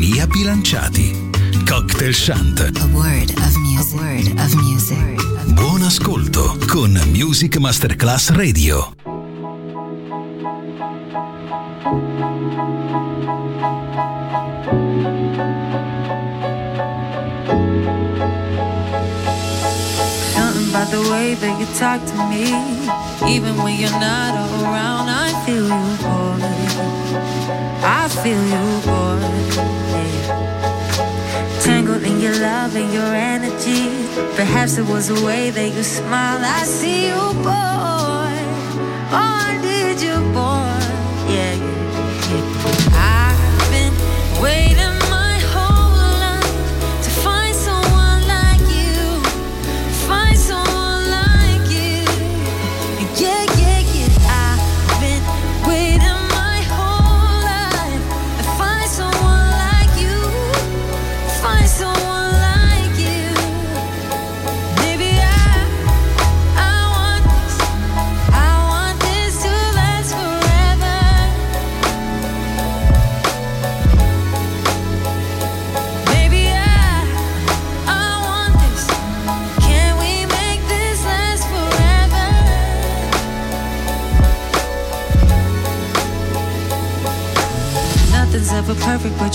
sintonia bilanciati. Cocktail Shant. A word of music. Word of music. Buon ascolto con Music Masterclass Radio. Something the way that you talk to me, even when you're not around, I feel you, boy. I feel you, boy. love and your energy. Perhaps it was the way that you smiled. I see you, both.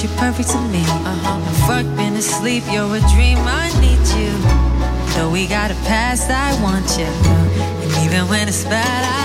you're perfect to me. Uh-huh. Fuck, been asleep, you're a dream, I need you. Though we got a past, I want you. And even when it's bad, I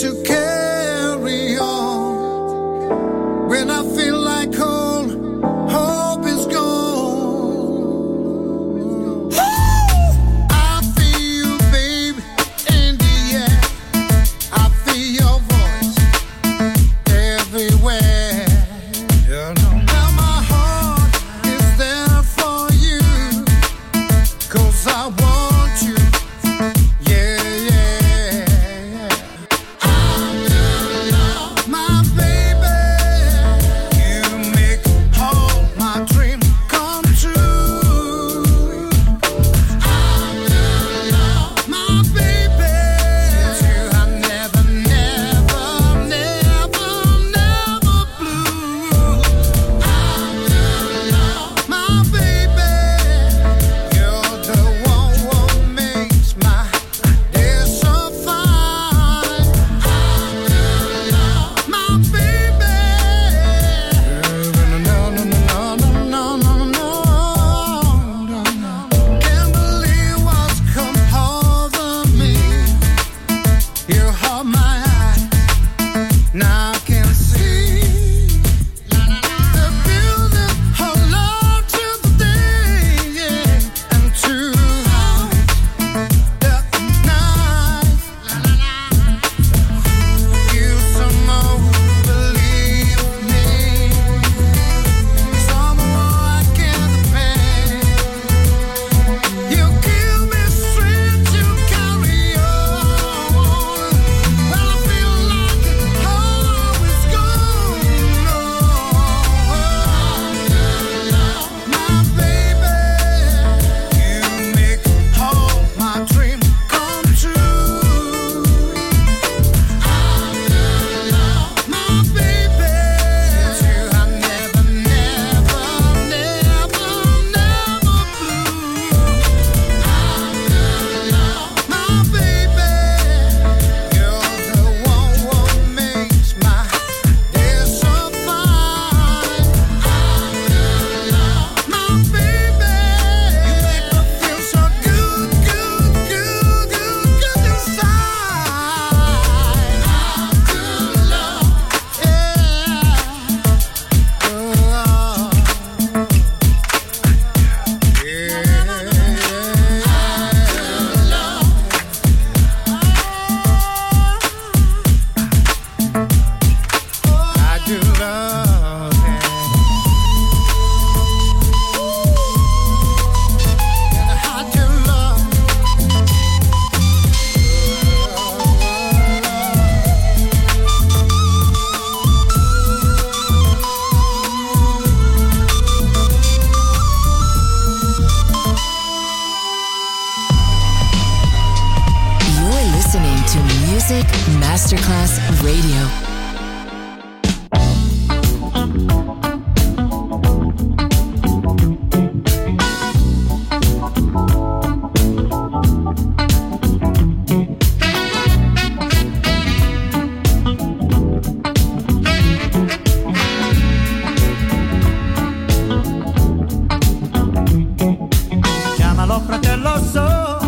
to care. te lo so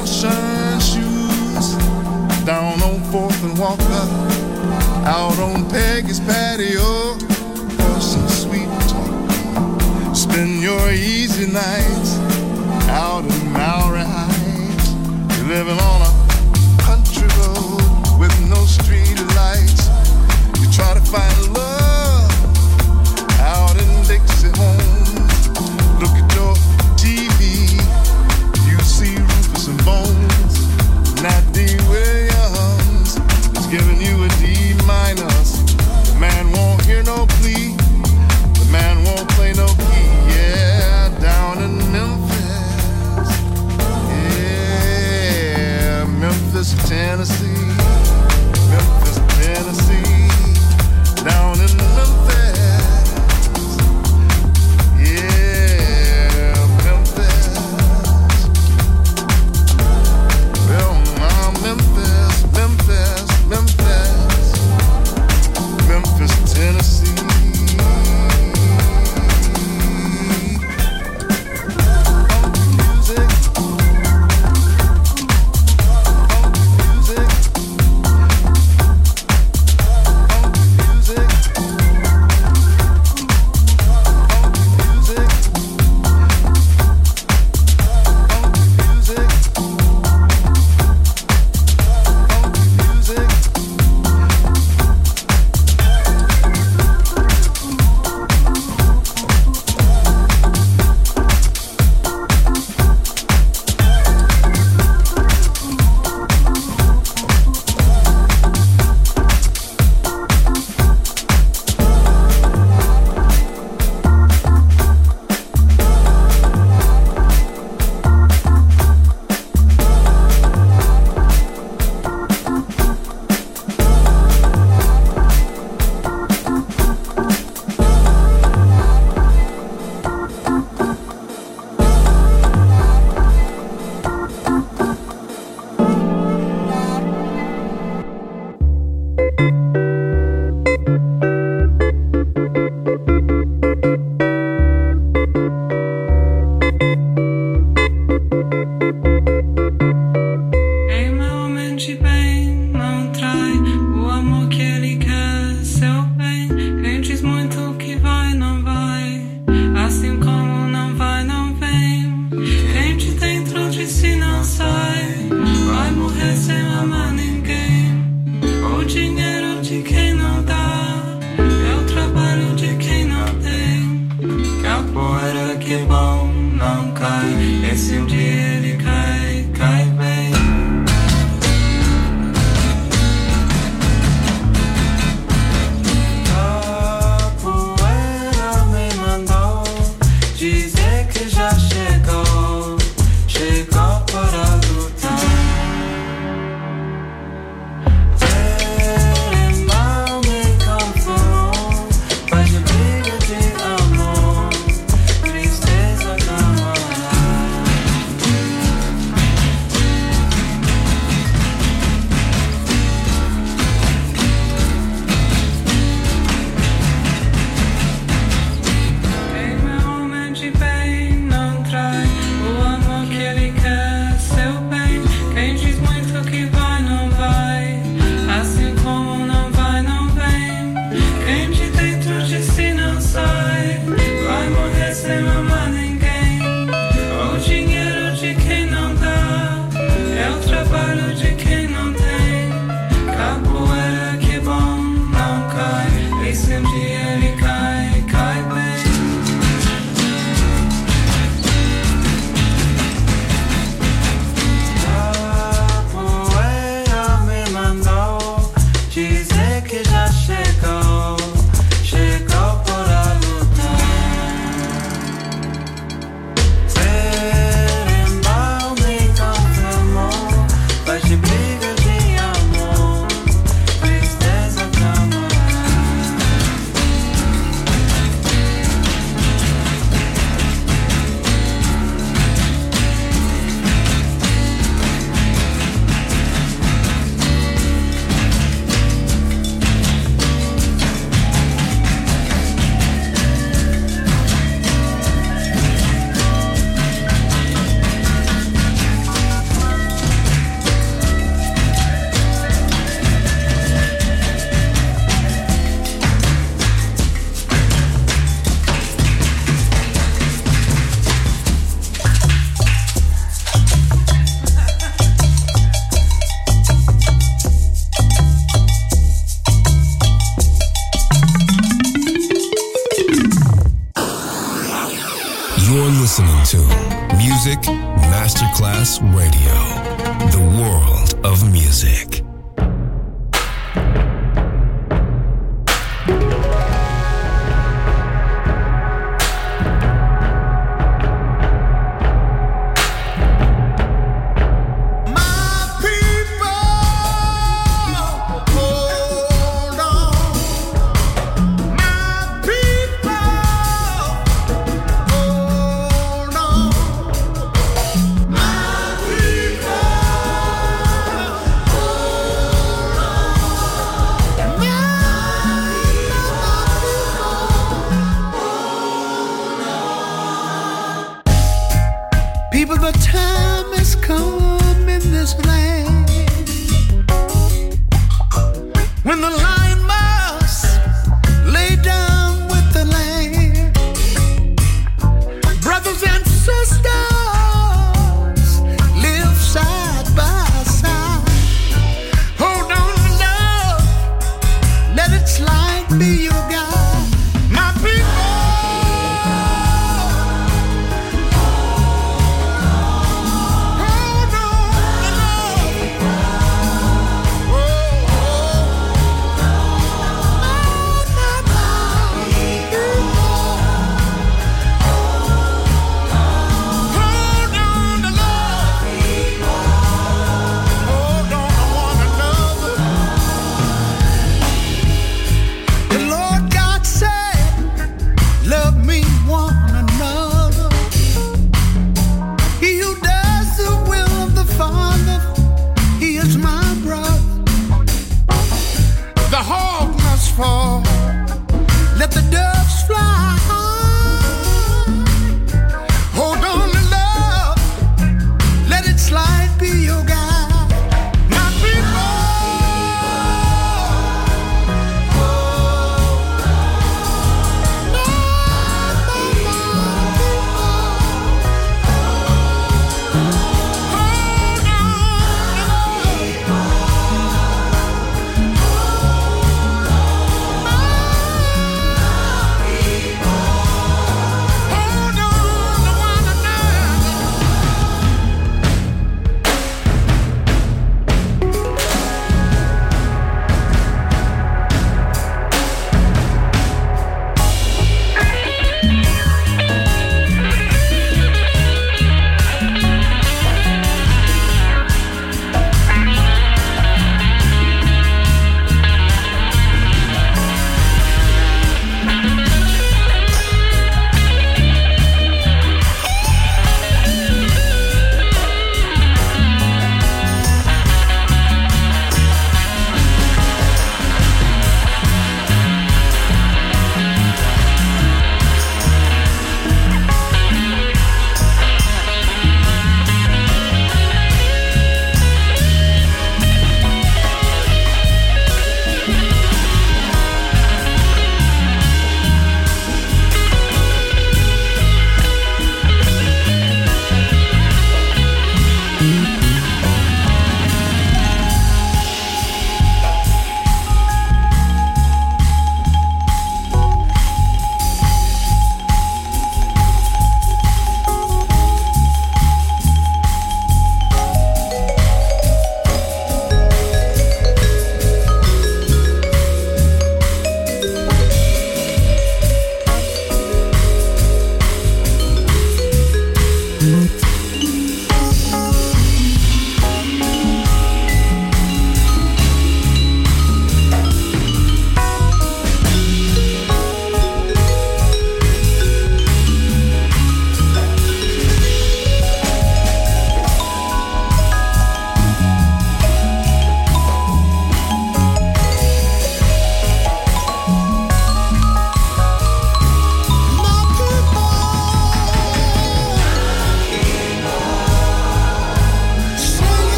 outshine shoes down on 4th and Walker, out on Peggy's patio for some sweet talk. Spend your easy nights out in Maori Heights. You're living on a country road with no street lights. You try to find love.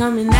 coming out.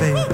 baby.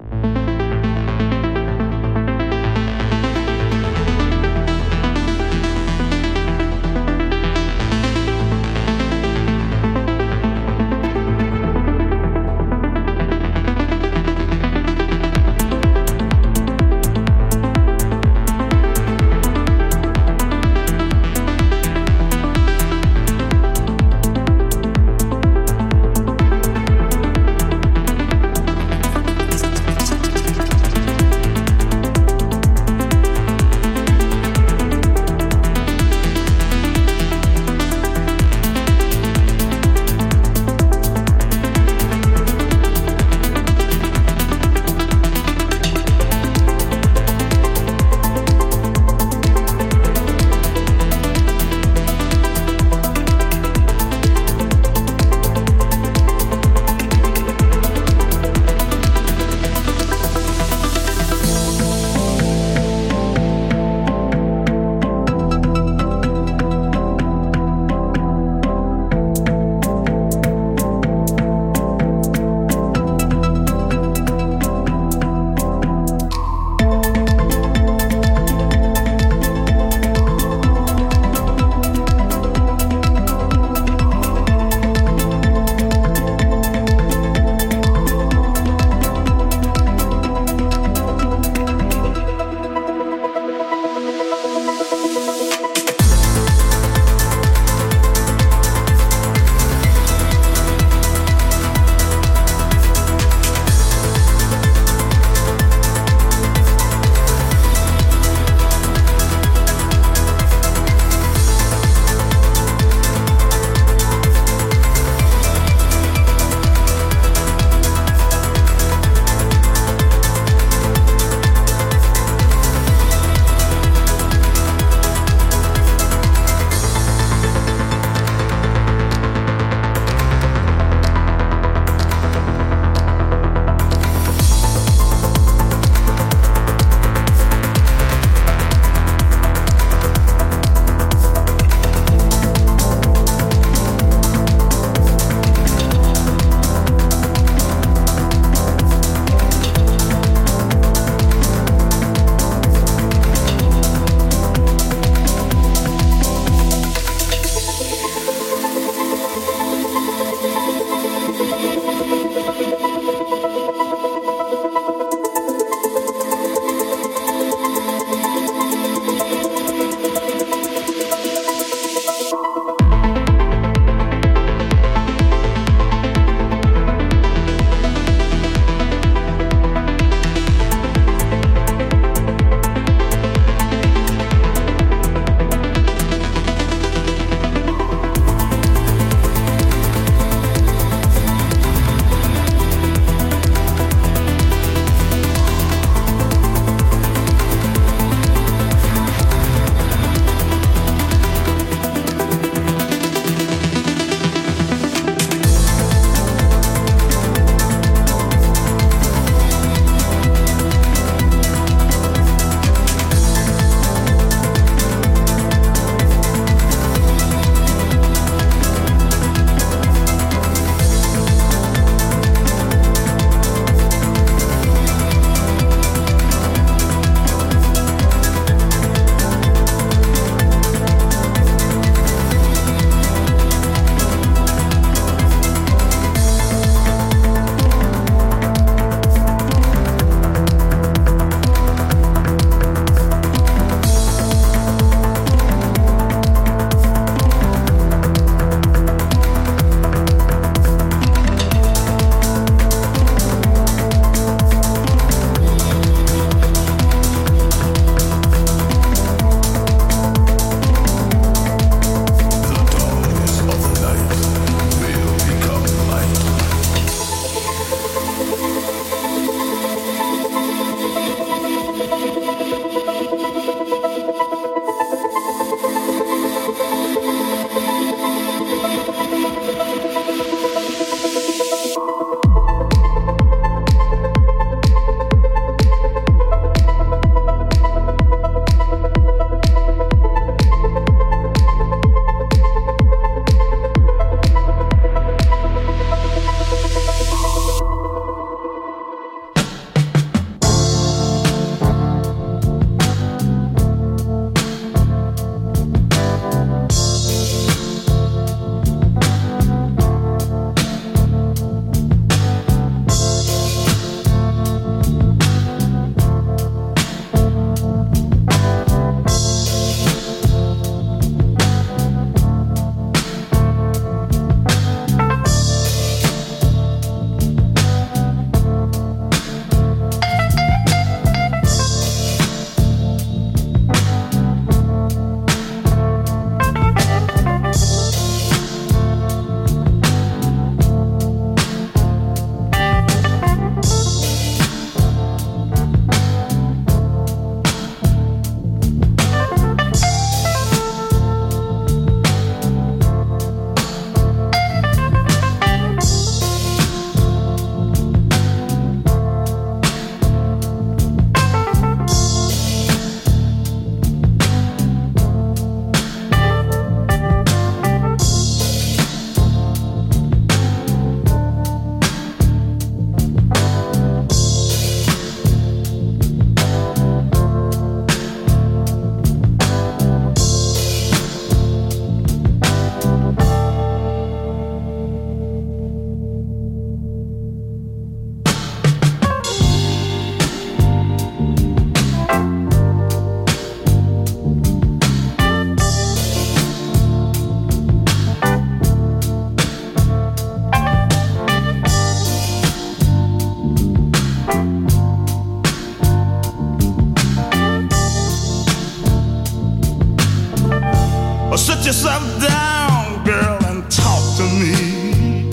Yourself down, girl, and talk to me.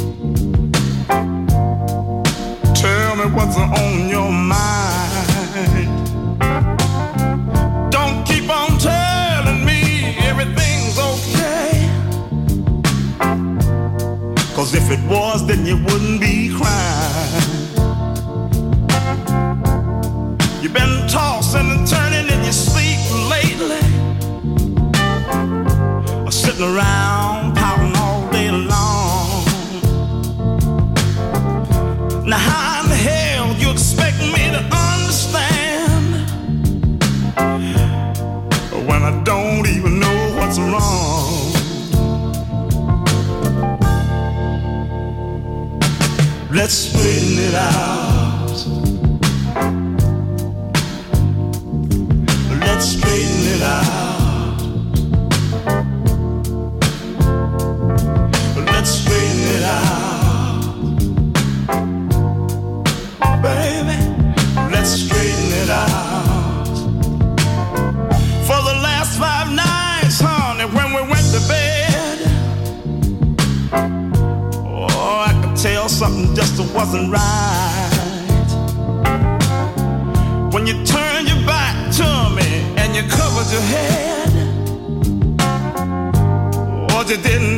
Tell me what's on your mind. Don't keep on telling me everything's okay. Cause if it was, then you wouldn't be sitting around pouting all day long. Now, how in the hell you expect me to understand when I don't even know what's wrong? Let's straighten it out. Right. When you turn your back to me and you covered your head. Or you didn't